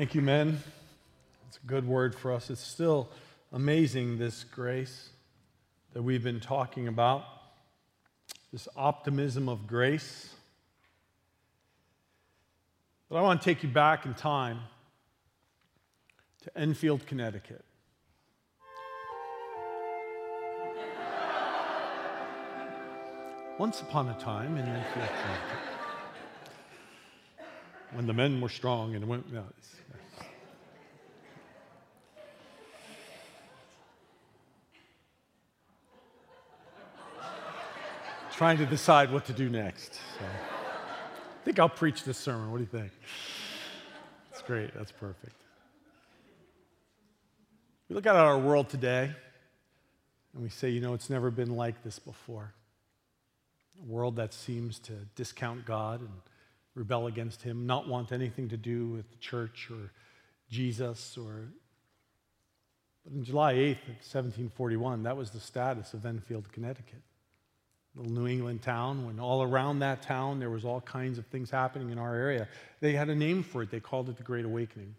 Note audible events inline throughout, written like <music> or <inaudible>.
Thank you, men. It's a good word for us. It's still amazing, this grace that we've been talking about, this optimism of grace. But I want to take you back in time to Enfield, Connecticut. Once upon a time in Enfield, Connecticut when the men were strong and women. No, Trying to decide what to do next. So. I think I'll preach this sermon. What do you think? That's great. That's perfect. We look out at our world today and we say, you know, it's never been like this before. A world that seems to discount God and rebel against him, not want anything to do with the church or Jesus or but on July 8th of 1741, that was the status of Enfield, Connecticut. Little New England town, when all around that town there was all kinds of things happening in our area. They had a name for it. They called it the Great Awakening.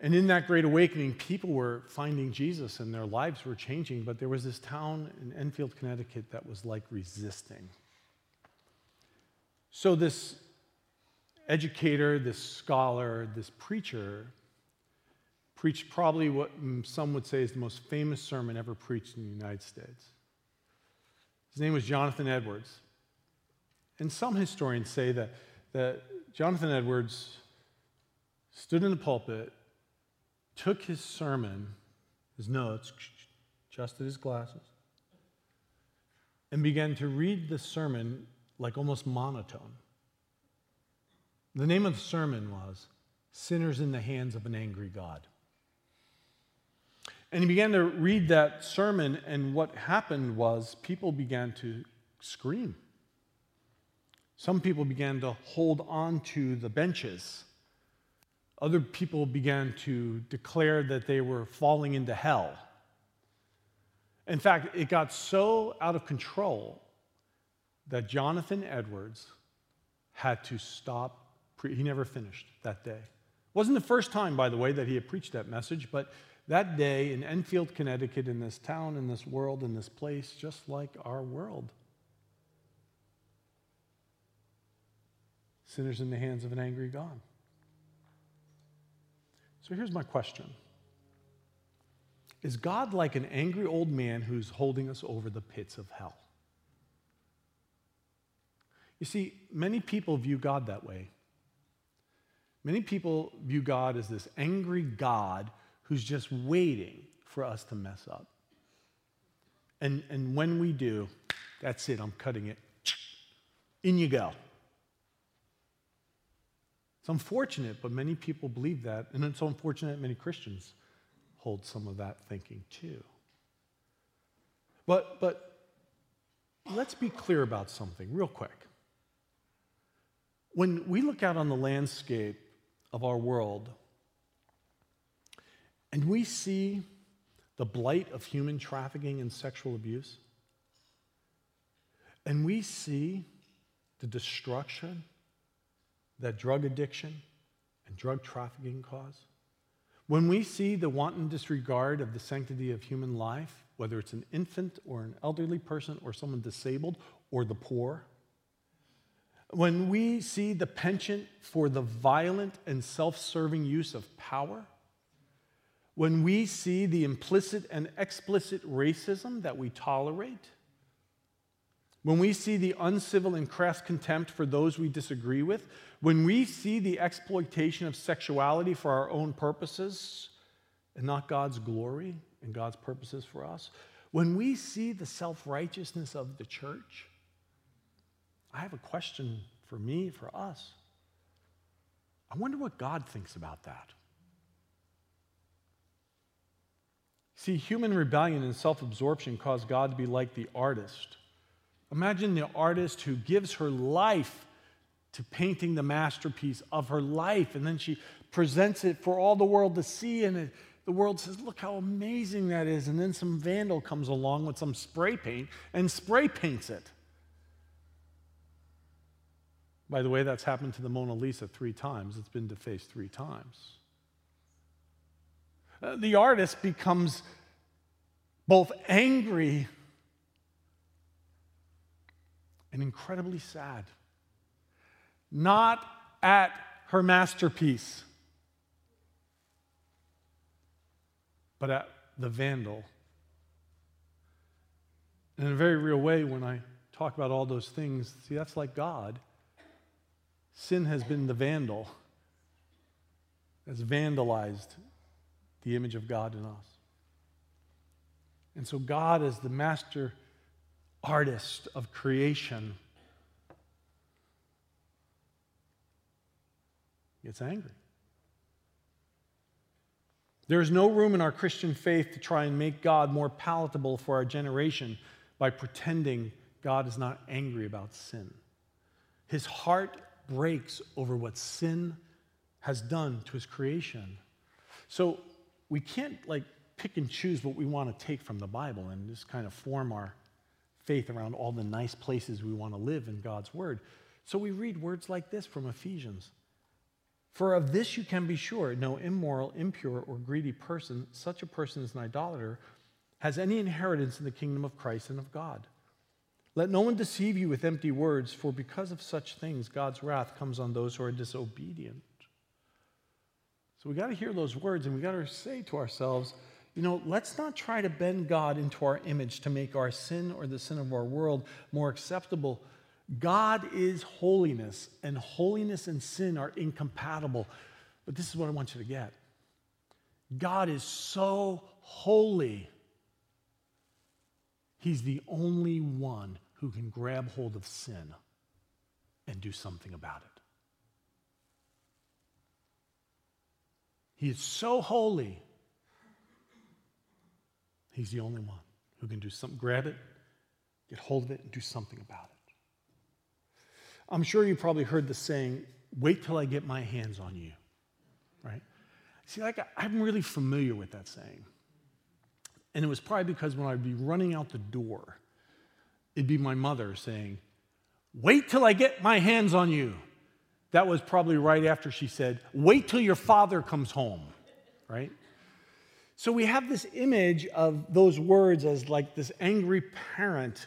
And in that Great Awakening, people were finding Jesus and their lives were changing, but there was this town in Enfield, Connecticut that was like resisting. So, this educator, this scholar, this preacher preached probably what mm, some would say is the most famous sermon ever preached in the United States. His name was Jonathan Edwards. And some historians say that, that Jonathan Edwards stood in the pulpit, took his sermon, his notes, adjusted his glasses, and began to read the sermon like almost monotone. The name of the sermon was Sinners in the Hands of an Angry God. And he began to read that sermon, and what happened was people began to scream. Some people began to hold on to the benches. Other people began to declare that they were falling into hell. In fact, it got so out of control that Jonathan Edwards had to stop. Pre- he never finished that day. It wasn't the first time, by the way, that he had preached that message, but that day in Enfield, Connecticut, in this town, in this world, in this place, just like our world. Sinners in the hands of an angry God. So here's my question Is God like an angry old man who's holding us over the pits of hell? You see, many people view God that way. Many people view God as this angry God who's just waiting for us to mess up. And, and when we do, that's it, I'm cutting it. In you go. It's unfortunate, but many people believe that, and it's unfortunate many Christians hold some of that thinking too. But, but let's be clear about something real quick. When we look out on the landscape of our world and we see the blight of human trafficking and sexual abuse, and we see the destruction that drug addiction and drug trafficking cause, when we see the wanton disregard of the sanctity of human life, whether it's an infant or an elderly person or someone disabled or the poor, when we see the penchant for the violent and self serving use of power, when we see the implicit and explicit racism that we tolerate, when we see the uncivil and crass contempt for those we disagree with, when we see the exploitation of sexuality for our own purposes and not God's glory and God's purposes for us, when we see the self righteousness of the church, I have a question for me, for us. I wonder what God thinks about that. See, human rebellion and self absorption cause God to be like the artist. Imagine the artist who gives her life to painting the masterpiece of her life, and then she presents it for all the world to see, and it, the world says, Look how amazing that is. And then some vandal comes along with some spray paint and spray paints it. By the way, that's happened to the Mona Lisa three times. It's been defaced three times. Uh, the artist becomes both angry and incredibly sad. Not at her masterpiece, but at the vandal. in a very real way, when I talk about all those things, see, that's like God. Sin has been the vandal, has vandalized the image of God in us. And so, God, as the master artist of creation, gets angry. There is no room in our Christian faith to try and make God more palatable for our generation by pretending God is not angry about sin. His heart breaks over what sin has done to his creation. So we can't like pick and choose what we want to take from the Bible and just kind of form our faith around all the nice places we want to live in God's word. So we read words like this from Ephesians. For of this you can be sure no immoral, impure, or greedy person, such a person as an idolater, has any inheritance in the kingdom of Christ and of God. Let no one deceive you with empty words, for because of such things, God's wrath comes on those who are disobedient. So we got to hear those words and we got to say to ourselves, you know, let's not try to bend God into our image to make our sin or the sin of our world more acceptable God is holiness, and holiness and sin are incompatible. But this is what I want you to get God is so holy. He's the only one who can grab hold of sin and do something about it. He is so holy. He's the only one who can do something, grab it, get hold of it, and do something about it. I'm sure you probably heard the saying, wait till I get my hands on you, right? See, like, I'm really familiar with that saying. And it was probably because when I'd be running out the door, it'd be my mother saying, wait till I get my hands on you. That was probably right after she said, wait till your father comes home, right? So we have this image of those words as like this angry parent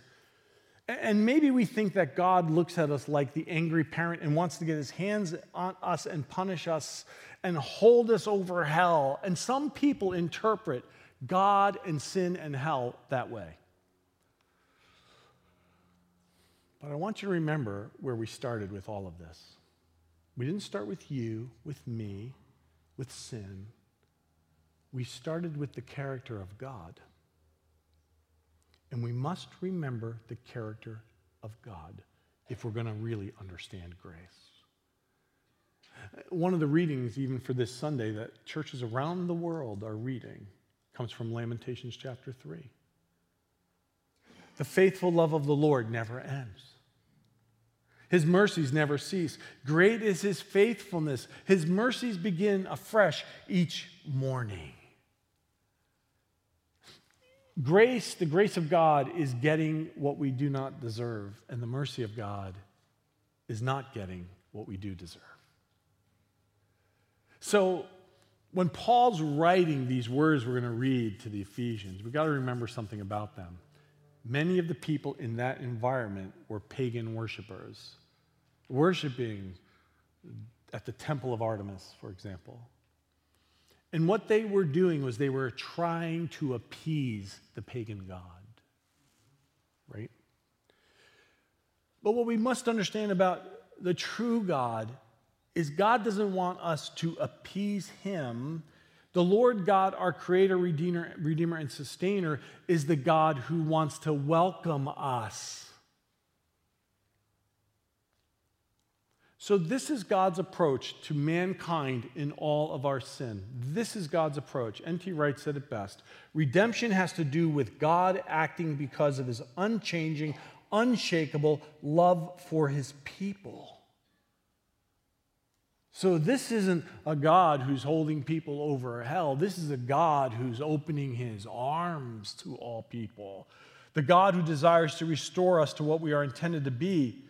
and maybe we think that God looks at us like the angry parent and wants to get his hands on us and punish us and hold us over hell. And some people interpret God and sin and hell that way. But I want you to remember where we started with all of this. We didn't start with you, with me, with sin. We started with the character of God. And we must remember the character of God if we're going to really understand grace. One of the readings, even for this Sunday, that churches around the world are reading comes from Lamentations chapter 3. The faithful love of the Lord never ends. His mercies never cease. Great is his faithfulness. His mercies begin afresh each morning. Grace, the grace of God, is getting what we do not deserve, and the mercy of God is not getting what we do deserve. So, when Paul's writing these words we're going to read to the Ephesians, we've got to remember something about them. Many of the people in that environment were pagan worshipers, worshiping at the temple of Artemis, for example. And what they were doing was they were trying to appease the pagan god, right? But what we must understand about the true God is God doesn't want us to appease him. The Lord God, our creator, redeemer, redeemer and sustainer, is the God who wants to welcome us. So, this is God's approach to mankind in all of our sin. This is God's approach. N.T. Wright said it best Redemption has to do with God acting because of his unchanging, unshakable love for his people. So, this isn't a God who's holding people over hell. This is a God who's opening his arms to all people. The God who desires to restore us to what we are intended to be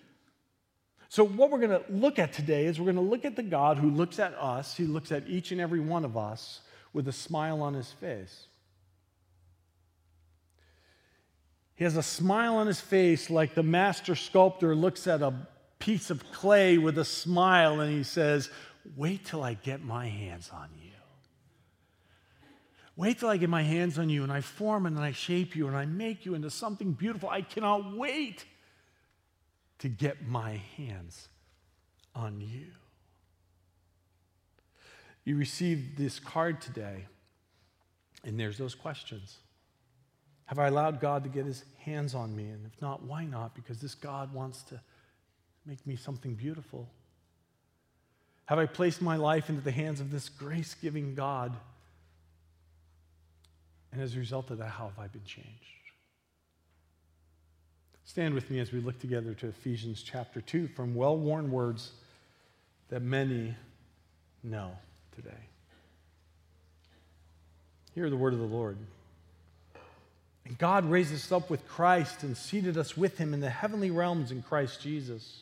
So, what we're going to look at today is we're going to look at the God who looks at us, He looks at each and every one of us with a smile on his face. He has a smile on his face like the master sculptor looks at a piece of clay with a smile and he says, Wait till I get my hands on you. Wait till I get my hands on you and I form and I shape you and I make you into something beautiful. I cannot wait to get my hands on you. You received this card today, and there's those questions. Have I allowed God to get his hands on me? And if not, why not? Because this God wants to make me something beautiful. Have I placed my life into the hands of this grace giving God? And as a result of that, how have I been changed? Stand with me as we look together to Ephesians chapter 2 from well worn words that many know today. Hear the word of the Lord. And God raised us up with Christ and seated us with him in the heavenly realms in Christ Jesus,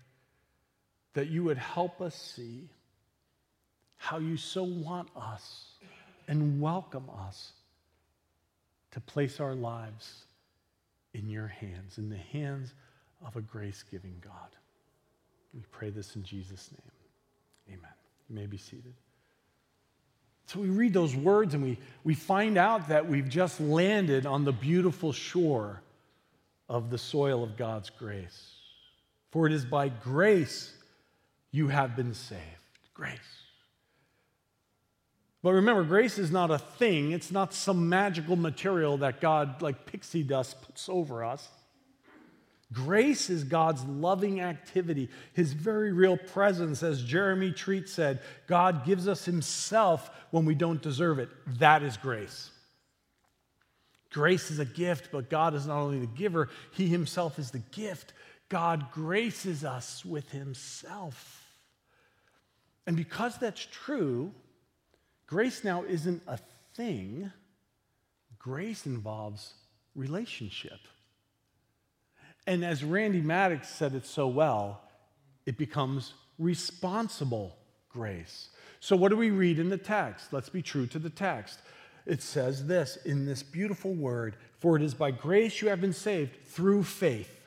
that you would help us see how you so want us and welcome us to place our lives in your hands, in the hands of a grace giving God. We pray this in Jesus' name. Amen. You may be seated. So we read those words and we, we find out that we've just landed on the beautiful shore of the soil of God's grace. For it is by grace you have been saved. Grace. But remember, grace is not a thing, it's not some magical material that God, like pixie dust, puts over us. Grace is God's loving activity, his very real presence. As Jeremy Treat said, God gives us himself when we don't deserve it. That is grace. Grace is a gift, but God is not only the giver, He Himself is the gift. God graces us with Himself. And because that's true, grace now isn't a thing, grace involves relationship. And as Randy Maddox said it so well, it becomes responsible grace. So, what do we read in the text? Let's be true to the text it says this in this beautiful word For it is by grace you have been saved through faith.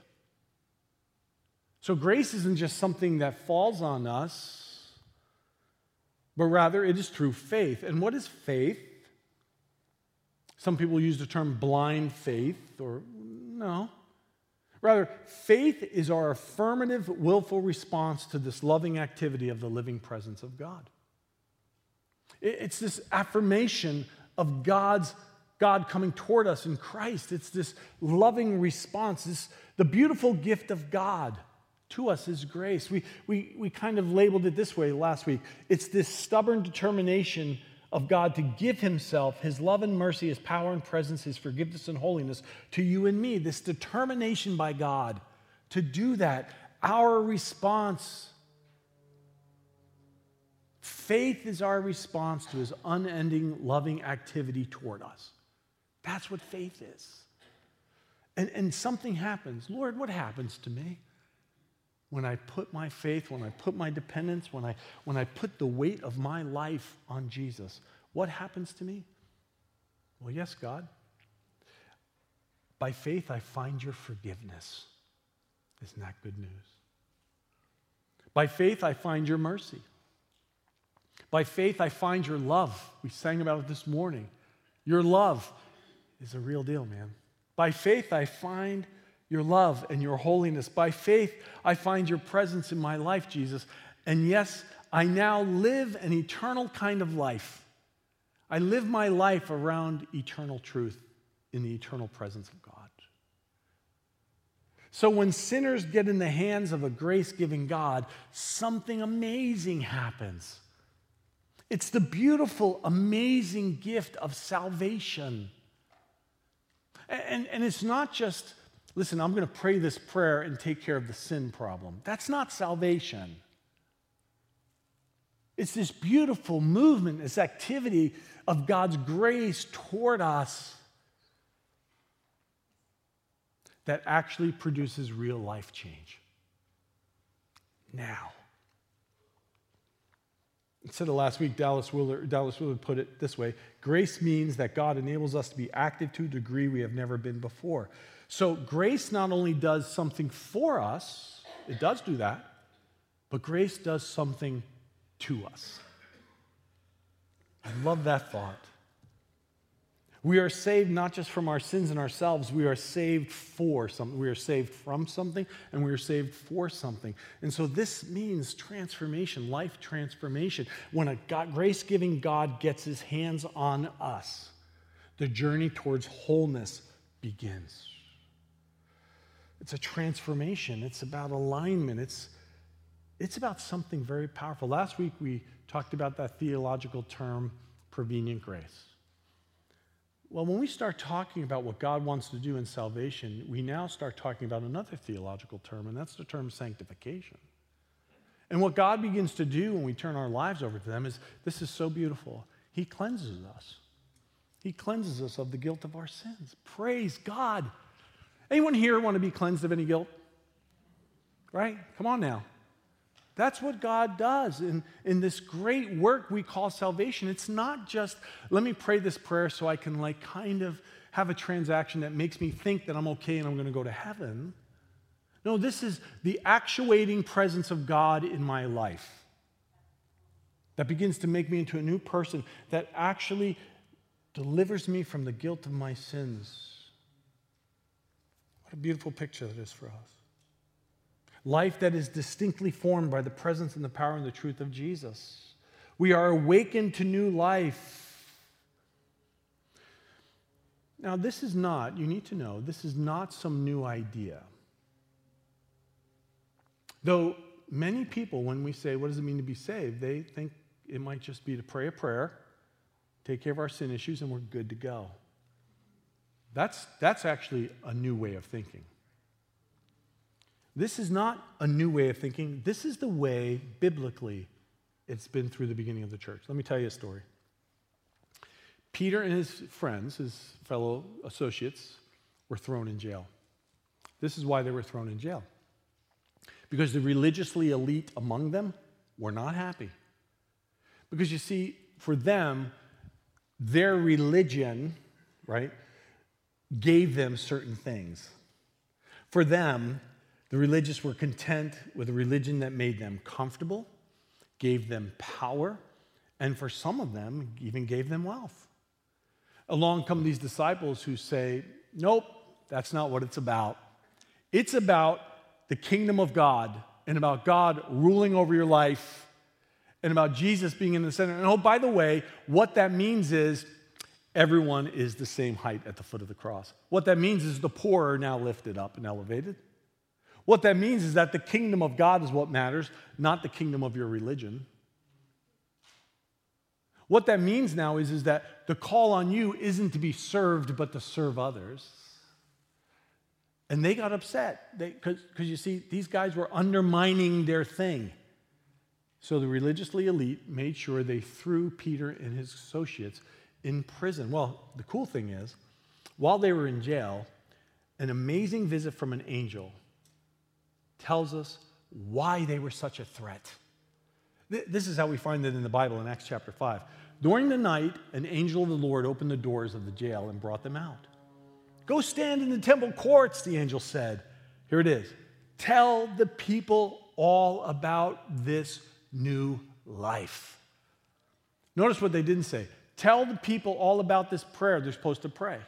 So grace isn't just something that falls on us, but rather it is through faith. And what is faith? Some people use the term blind faith, or no. Rather, faith is our affirmative, willful response to this loving activity of the living presence of God. It's this affirmation of God's God coming toward us in Christ. It's this loving response, this, the beautiful gift of God to us is grace. We, we, we kind of labeled it this way last week. It's this stubborn determination of God to give Himself, His love and mercy, His power and presence, His forgiveness and holiness to you and me. This determination by God to do that. Our response Faith is our response to his unending loving activity toward us. That's what faith is. And, and something happens. Lord, what happens to me? When I put my faith, when I put my dependence, when I, when I put the weight of my life on Jesus, what happens to me? Well, yes, God. By faith, I find your forgiveness. Isn't that good news? By faith, I find your mercy. By faith, I find your love. We sang about it this morning. Your love is a real deal, man. By faith, I find your love and your holiness. By faith, I find your presence in my life, Jesus. And yes, I now live an eternal kind of life. I live my life around eternal truth in the eternal presence of God. So when sinners get in the hands of a grace giving God, something amazing happens. It's the beautiful, amazing gift of salvation. And, and it's not just, listen, I'm going to pray this prayer and take care of the sin problem. That's not salvation. It's this beautiful movement, this activity of God's grace toward us that actually produces real life change. Now. Instead of last week, Dallas Willard, Dallas Willard put it this way Grace means that God enables us to be active to a degree we have never been before. So, grace not only does something for us, it does do that, but grace does something to us. I love that thought. We are saved not just from our sins and ourselves, we are saved for something. We are saved from something and we are saved for something. And so this means transformation, life transformation. When a grace giving God gets his hands on us, the journey towards wholeness begins. It's a transformation, it's about alignment, it's, it's about something very powerful. Last week we talked about that theological term, prevenient grace. Well, when we start talking about what God wants to do in salvation, we now start talking about another theological term, and that's the term sanctification. And what God begins to do when we turn our lives over to them is this is so beautiful. He cleanses us. He cleanses us of the guilt of our sins. Praise God. Anyone here want to be cleansed of any guilt? Right? Come on now. That's what God does in, in this great work we call salvation. It's not just, let me pray this prayer so I can, like, kind of have a transaction that makes me think that I'm okay and I'm going to go to heaven. No, this is the actuating presence of God in my life that begins to make me into a new person, that actually delivers me from the guilt of my sins. A beautiful picture that is for us life that is distinctly formed by the presence and the power and the truth of Jesus. We are awakened to new life. Now, this is not, you need to know, this is not some new idea. Though many people, when we say, What does it mean to be saved? they think it might just be to pray a prayer, take care of our sin issues, and we're good to go. That's, that's actually a new way of thinking. This is not a new way of thinking. This is the way, biblically, it's been through the beginning of the church. Let me tell you a story. Peter and his friends, his fellow associates, were thrown in jail. This is why they were thrown in jail. Because the religiously elite among them were not happy. Because you see, for them, their religion, right, gave them certain things. For them, the religious were content with a religion that made them comfortable, gave them power, and for some of them, even gave them wealth. Along come these disciples who say, Nope, that's not what it's about. It's about the kingdom of God and about God ruling over your life and about Jesus being in the center. And oh, by the way, what that means is everyone is the same height at the foot of the cross. What that means is the poor are now lifted up and elevated. What that means is that the kingdom of God is what matters, not the kingdom of your religion. What that means now is, is that the call on you isn't to be served, but to serve others. And they got upset because you see, these guys were undermining their thing. So the religiously elite made sure they threw Peter and his associates in prison. Well, the cool thing is, while they were in jail, an amazing visit from an angel tells us why they were such a threat. This is how we find it in the Bible in Acts chapter 5. During the night, an angel of the Lord opened the doors of the jail and brought them out. Go stand in the temple courts, the angel said. Here it is. Tell the people all about this new life. Notice what they didn't say. Tell the people all about this prayer they're supposed to pray.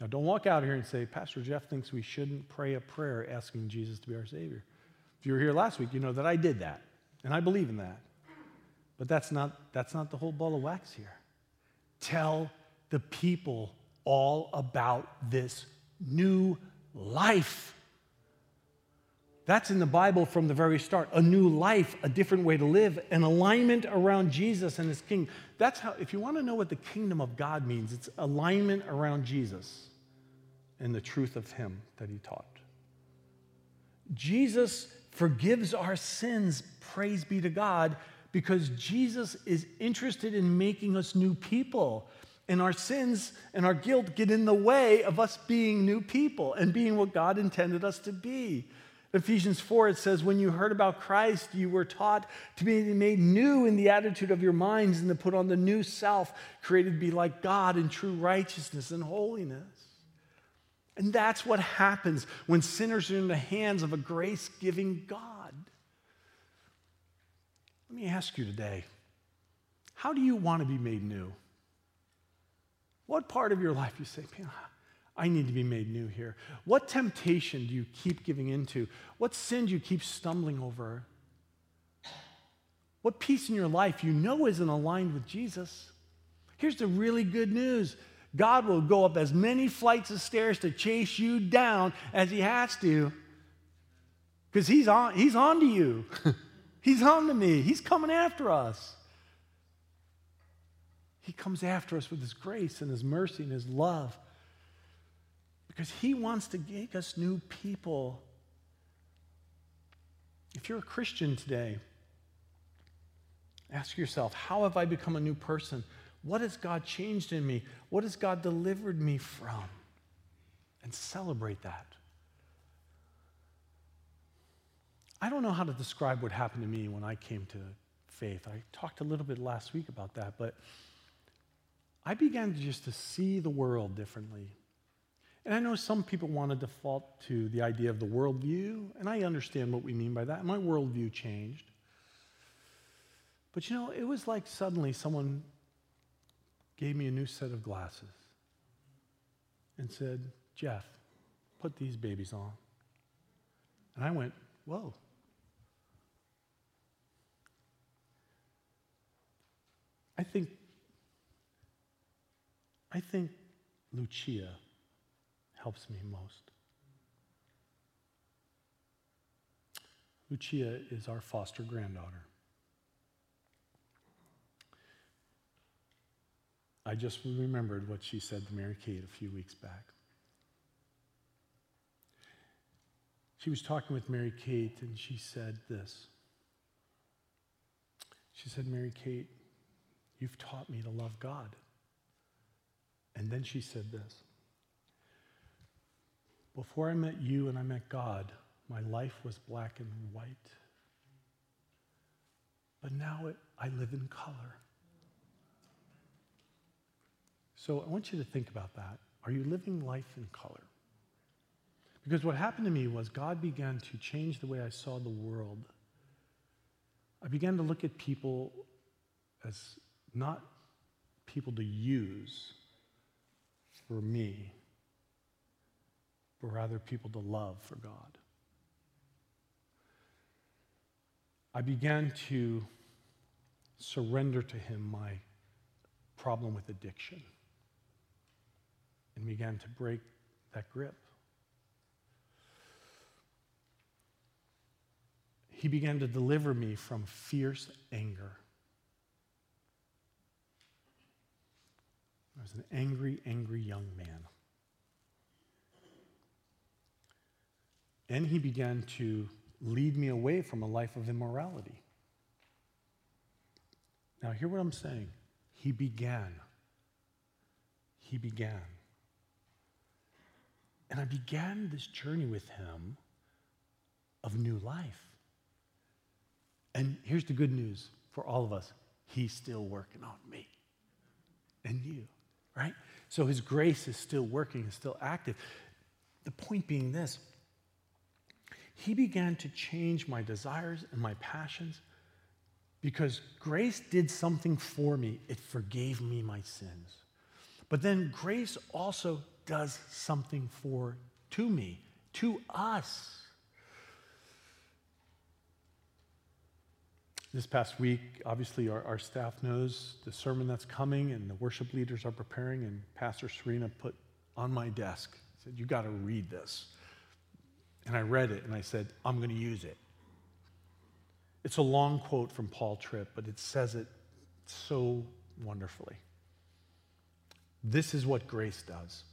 Now, don't walk out here and say, Pastor Jeff thinks we shouldn't pray a prayer asking Jesus to be our Savior. If you were here last week, you know that I did that, and I believe in that. But that's not, that's not the whole ball of wax here. Tell the people all about this new life. That's in the Bible from the very start. A new life, a different way to live, an alignment around Jesus and his king. That's how, if you want to know what the kingdom of God means, it's alignment around Jesus and the truth of him that he taught. Jesus forgives our sins, praise be to God, because Jesus is interested in making us new people. And our sins and our guilt get in the way of us being new people and being what God intended us to be. Ephesians 4, it says, When you heard about Christ, you were taught to be made new in the attitude of your minds and to put on the new self, created to be like God in true righteousness and holiness. And that's what happens when sinners are in the hands of a grace giving God. Let me ask you today how do you want to be made new? What part of your life you say, man, I need to be made new here. What temptation do you keep giving into? What sin do you keep stumbling over? What piece in your life you know isn't aligned with Jesus? Here's the really good news God will go up as many flights of stairs to chase you down as He has to, because He's on, he's on to you. <laughs> he's on to me. He's coming after us. He comes after us with His grace and His mercy and His love because He wants to make us new people. If you're a Christian today, ask yourself how have I become a new person? What has God changed in me? What has God delivered me from? And celebrate that. I don't know how to describe what happened to me when I came to faith. I talked a little bit last week about that, but I began just to see the world differently. And I know some people want to default to the idea of the worldview, and I understand what we mean by that. My worldview changed. But you know, it was like suddenly someone gave me a new set of glasses and said, Jeff, put these babies on. And I went, whoa. I think, I think Lucia helps me most. Lucia is our foster granddaughter. I just remembered what she said to Mary Kate a few weeks back. She was talking with Mary Kate and she said this. She said, Mary Kate, you've taught me to love God. And then she said this before I met you and I met God, my life was black and white. But now it, I live in color. So I want you to think about that. Are you living life in color? Because what happened to me was God began to change the way I saw the world. I began to look at people as not people to use for me, but rather people to love for God. I began to surrender to Him my problem with addiction and began to break that grip. He began to deliver me from fierce anger. I was an angry, angry young man. And he began to lead me away from a life of immorality. Now, hear what I'm saying. He began. He began. And I began this journey with him of new life. And here's the good news for all of us He's still working on me and you, right? So His grace is still working, is still active. The point being this he began to change my desires and my passions because grace did something for me. It forgave me my sins. But then grace also does something for to me, to us. This past week, obviously, our, our staff knows the sermon that's coming, and the worship leaders are preparing, and Pastor Serena put on my desk, said, You got to read this. And I read it and I said, I'm going to use it. It's a long quote from Paul Tripp, but it says it so wonderfully. This is what grace does.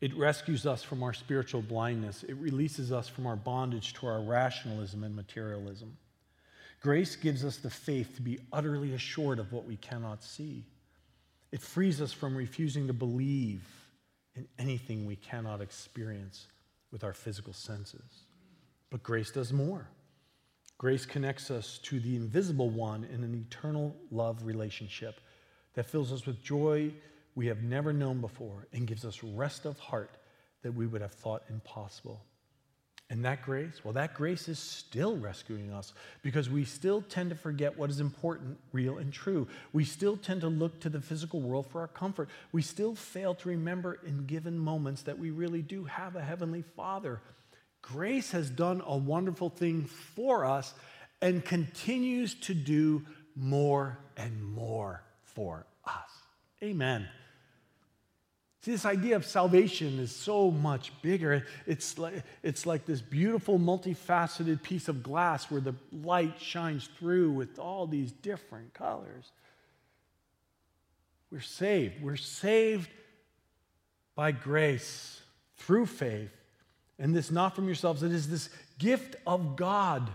It rescues us from our spiritual blindness. It releases us from our bondage to our rationalism and materialism. Grace gives us the faith to be utterly assured of what we cannot see. It frees us from refusing to believe in anything we cannot experience with our physical senses. But grace does more. Grace connects us to the invisible one in an eternal love relationship that fills us with joy we have never known before and gives us rest of heart that we would have thought impossible. And that grace, well, that grace is still rescuing us because we still tend to forget what is important, real, and true. We still tend to look to the physical world for our comfort. We still fail to remember in given moments that we really do have a Heavenly Father. Grace has done a wonderful thing for us and continues to do more and more for us. Amen. See, this idea of salvation is so much bigger. It's like, it's like this beautiful, multifaceted piece of glass where the light shines through with all these different colors. We're saved. We're saved by grace through faith. And this not from yourselves, it is this gift of God,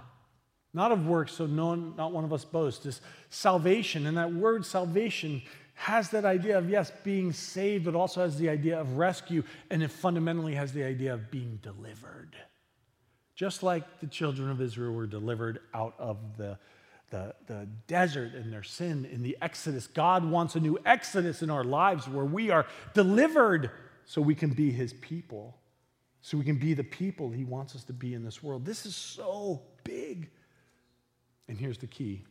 not of works, so no, not one of us boasts. This salvation. And that word salvation has that idea of, yes, being saved, but also has the idea of rescue, and it fundamentally has the idea of being delivered. Just like the children of Israel were delivered out of the, the, the desert and their sin in the Exodus, God wants a new Exodus in our lives where we are delivered so we can be His people, so we can be the people He wants us to be in this world. This is so big. And here's the key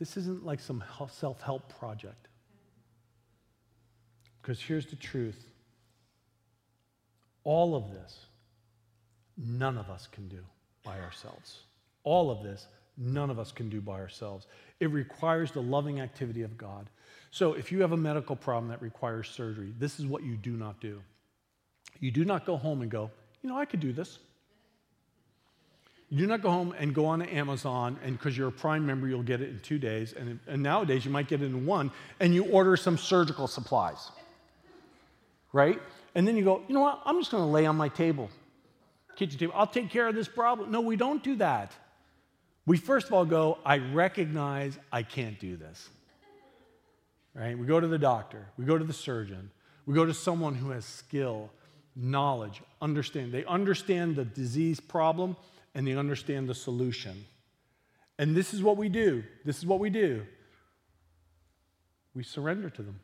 this isn't like some self help project. Because here's the truth all of this, none of us can do by ourselves. All of this, none of us can do by ourselves. It requires the loving activity of God. So if you have a medical problem that requires surgery, this is what you do not do. You do not go home and go, you know, I could do this. You do not go home and go on to Amazon, and because you're a Prime member, you'll get it in two days. And, and nowadays, you might get it in one, and you order some surgical supplies, right? And then you go, you know what? I'm just going to lay on my table, kitchen table. I'll take care of this problem. No, we don't do that. We first of all go, I recognize I can't do this. Right? We go to the doctor, we go to the surgeon, we go to someone who has skill, knowledge, understand. They understand the disease problem and they understand the solution. And this is what we do. This is what we do. We surrender to them.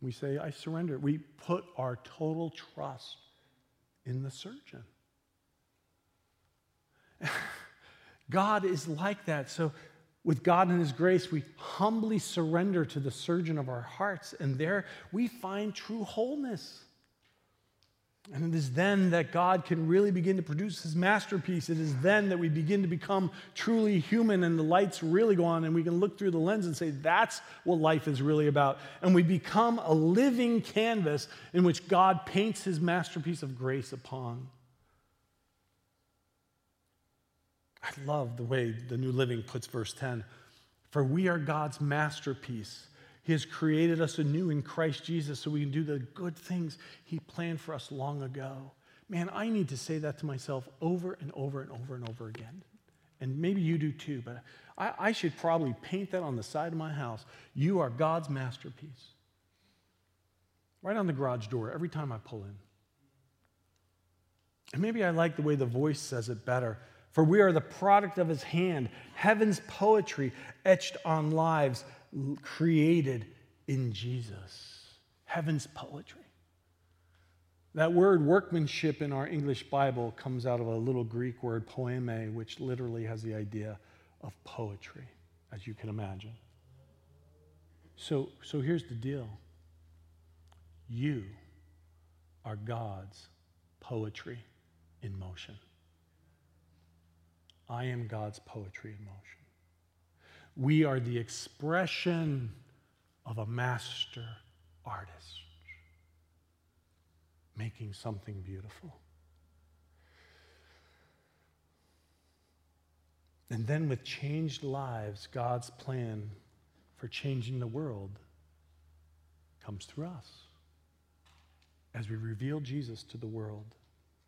We say, I surrender. We put our total trust in the surgeon. <laughs> God is like that. So, with God and His grace, we humbly surrender to the surgeon of our hearts, and there we find true wholeness. And it is then that God can really begin to produce his masterpiece. It is then that we begin to become truly human and the lights really go on and we can look through the lens and say, that's what life is really about. And we become a living canvas in which God paints his masterpiece of grace upon. I love the way the New Living puts verse 10 For we are God's masterpiece he has created us anew in Christ Jesus so we can do the good things He planned for us long ago. Man, I need to say that to myself over and over and over and over again. And maybe you do too, but I, I should probably paint that on the side of my house. You are God's masterpiece. Right on the garage door every time I pull in. And maybe I like the way the voice says it better. For we are the product of his hand, heaven's poetry etched on lives created in Jesus. Heaven's poetry. That word workmanship in our English Bible comes out of a little Greek word, poeme, which literally has the idea of poetry, as you can imagine. So, so here's the deal you are God's poetry in motion. I am God's poetry in motion. We are the expression of a master artist. making something beautiful. And then, with changed lives, God's plan for changing the world comes through us as we reveal Jesus to the world,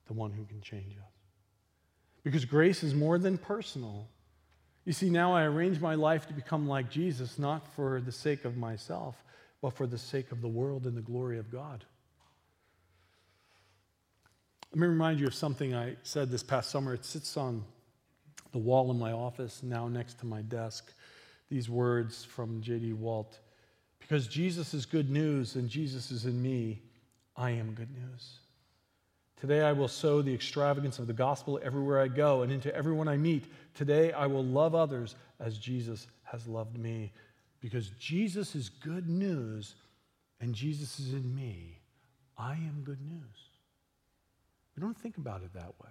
the one who can change us. Because grace is more than personal. You see, now I arrange my life to become like Jesus, not for the sake of myself, but for the sake of the world and the glory of God. Let me remind you of something I said this past summer. It sits on the wall in my office, now next to my desk. These words from J.D. Walt Because Jesus is good news and Jesus is in me, I am good news. Today I will sow the extravagance of the gospel everywhere I go and into everyone I meet. Today I will love others as Jesus has loved me. Because Jesus is good news and Jesus is in me. I am good news. We don't think about it that way.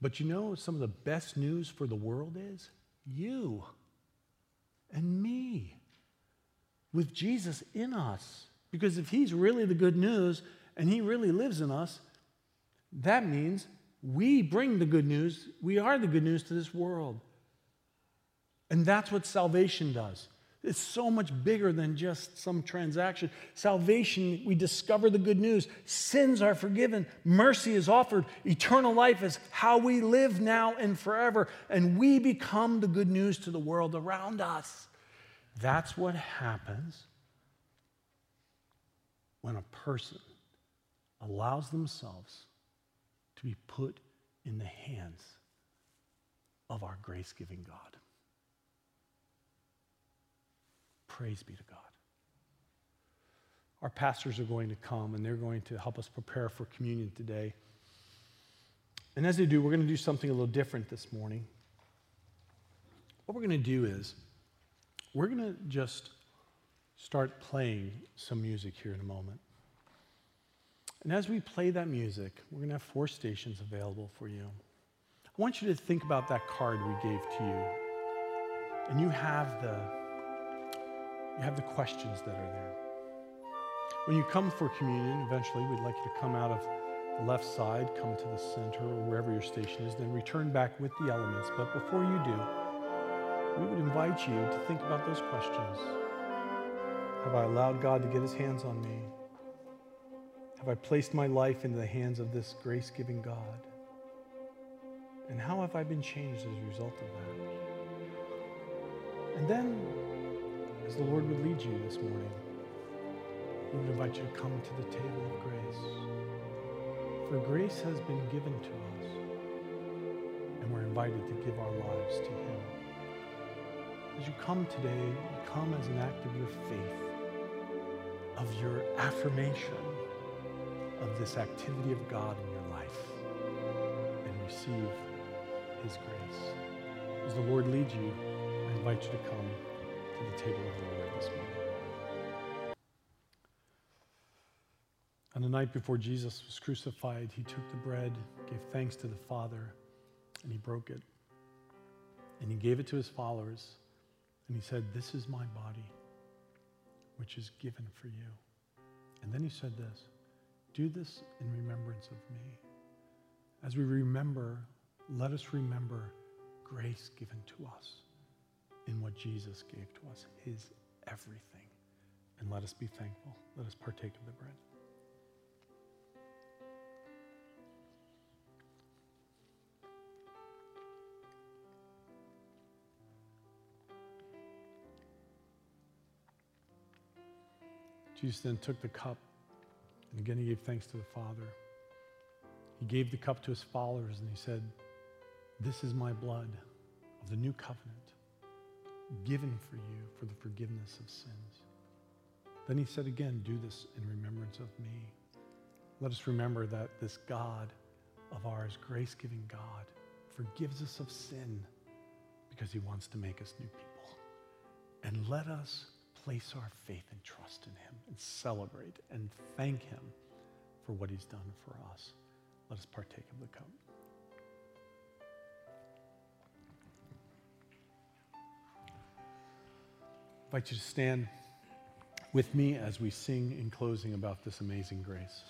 But you know, some of the best news for the world is you and me with Jesus in us. Because if he's really the good news and he really lives in us, that means we bring the good news. We are the good news to this world. And that's what salvation does. It's so much bigger than just some transaction. Salvation, we discover the good news. Sins are forgiven. Mercy is offered. Eternal life is how we live now and forever. And we become the good news to the world around us. That's what happens when a person allows themselves to be put in the hands of our grace giving God. Praise be to God. Our pastors are going to come and they're going to help us prepare for communion today. And as they do, we're going to do something a little different this morning. What we're going to do is we're going to just start playing some music here in a moment. And as we play that music, we're going to have four stations available for you. I want you to think about that card we gave to you. And you have the you have the questions that are there. When you come for communion, eventually we'd like you to come out of the left side, come to the center or wherever your station is, then return back with the elements. But before you do, we would invite you to think about those questions. Have I allowed God to get his hands on me? Have I placed my life into the hands of this grace giving God? And how have I been changed as a result of that? And then as the Lord would lead you this morning, we would invite you to come to the table of grace. For grace has been given to us, and we're invited to give our lives to Him. As you come today, you come as an act of your faith, of your affirmation of this activity of God in your life, and receive His grace. As the Lord leads you, I invite you to come to the table of the Lord this morning. On the night before Jesus was crucified, he took the bread, gave thanks to the Father, and he broke it. And he gave it to his followers, and he said, This is my body, which is given for you. And then he said this Do this in remembrance of me. As we remember, let us remember grace given to us in what Jesus gave to us, his everything. And let us be thankful. Let us partake of the bread. Jesus then took the cup, and again he gave thanks to the Father. He gave the cup to his followers, and he said, This is my blood of the new covenant given for you for the forgiveness of sins. Then he said again, Do this in remembrance of me. Let us remember that this God of ours, grace giving God, forgives us of sin because he wants to make us new people. And let us place our faith and trust in him and celebrate and thank him for what he's done for us. Let us partake of the cup. invite you to stand with me as we sing in closing about this amazing grace.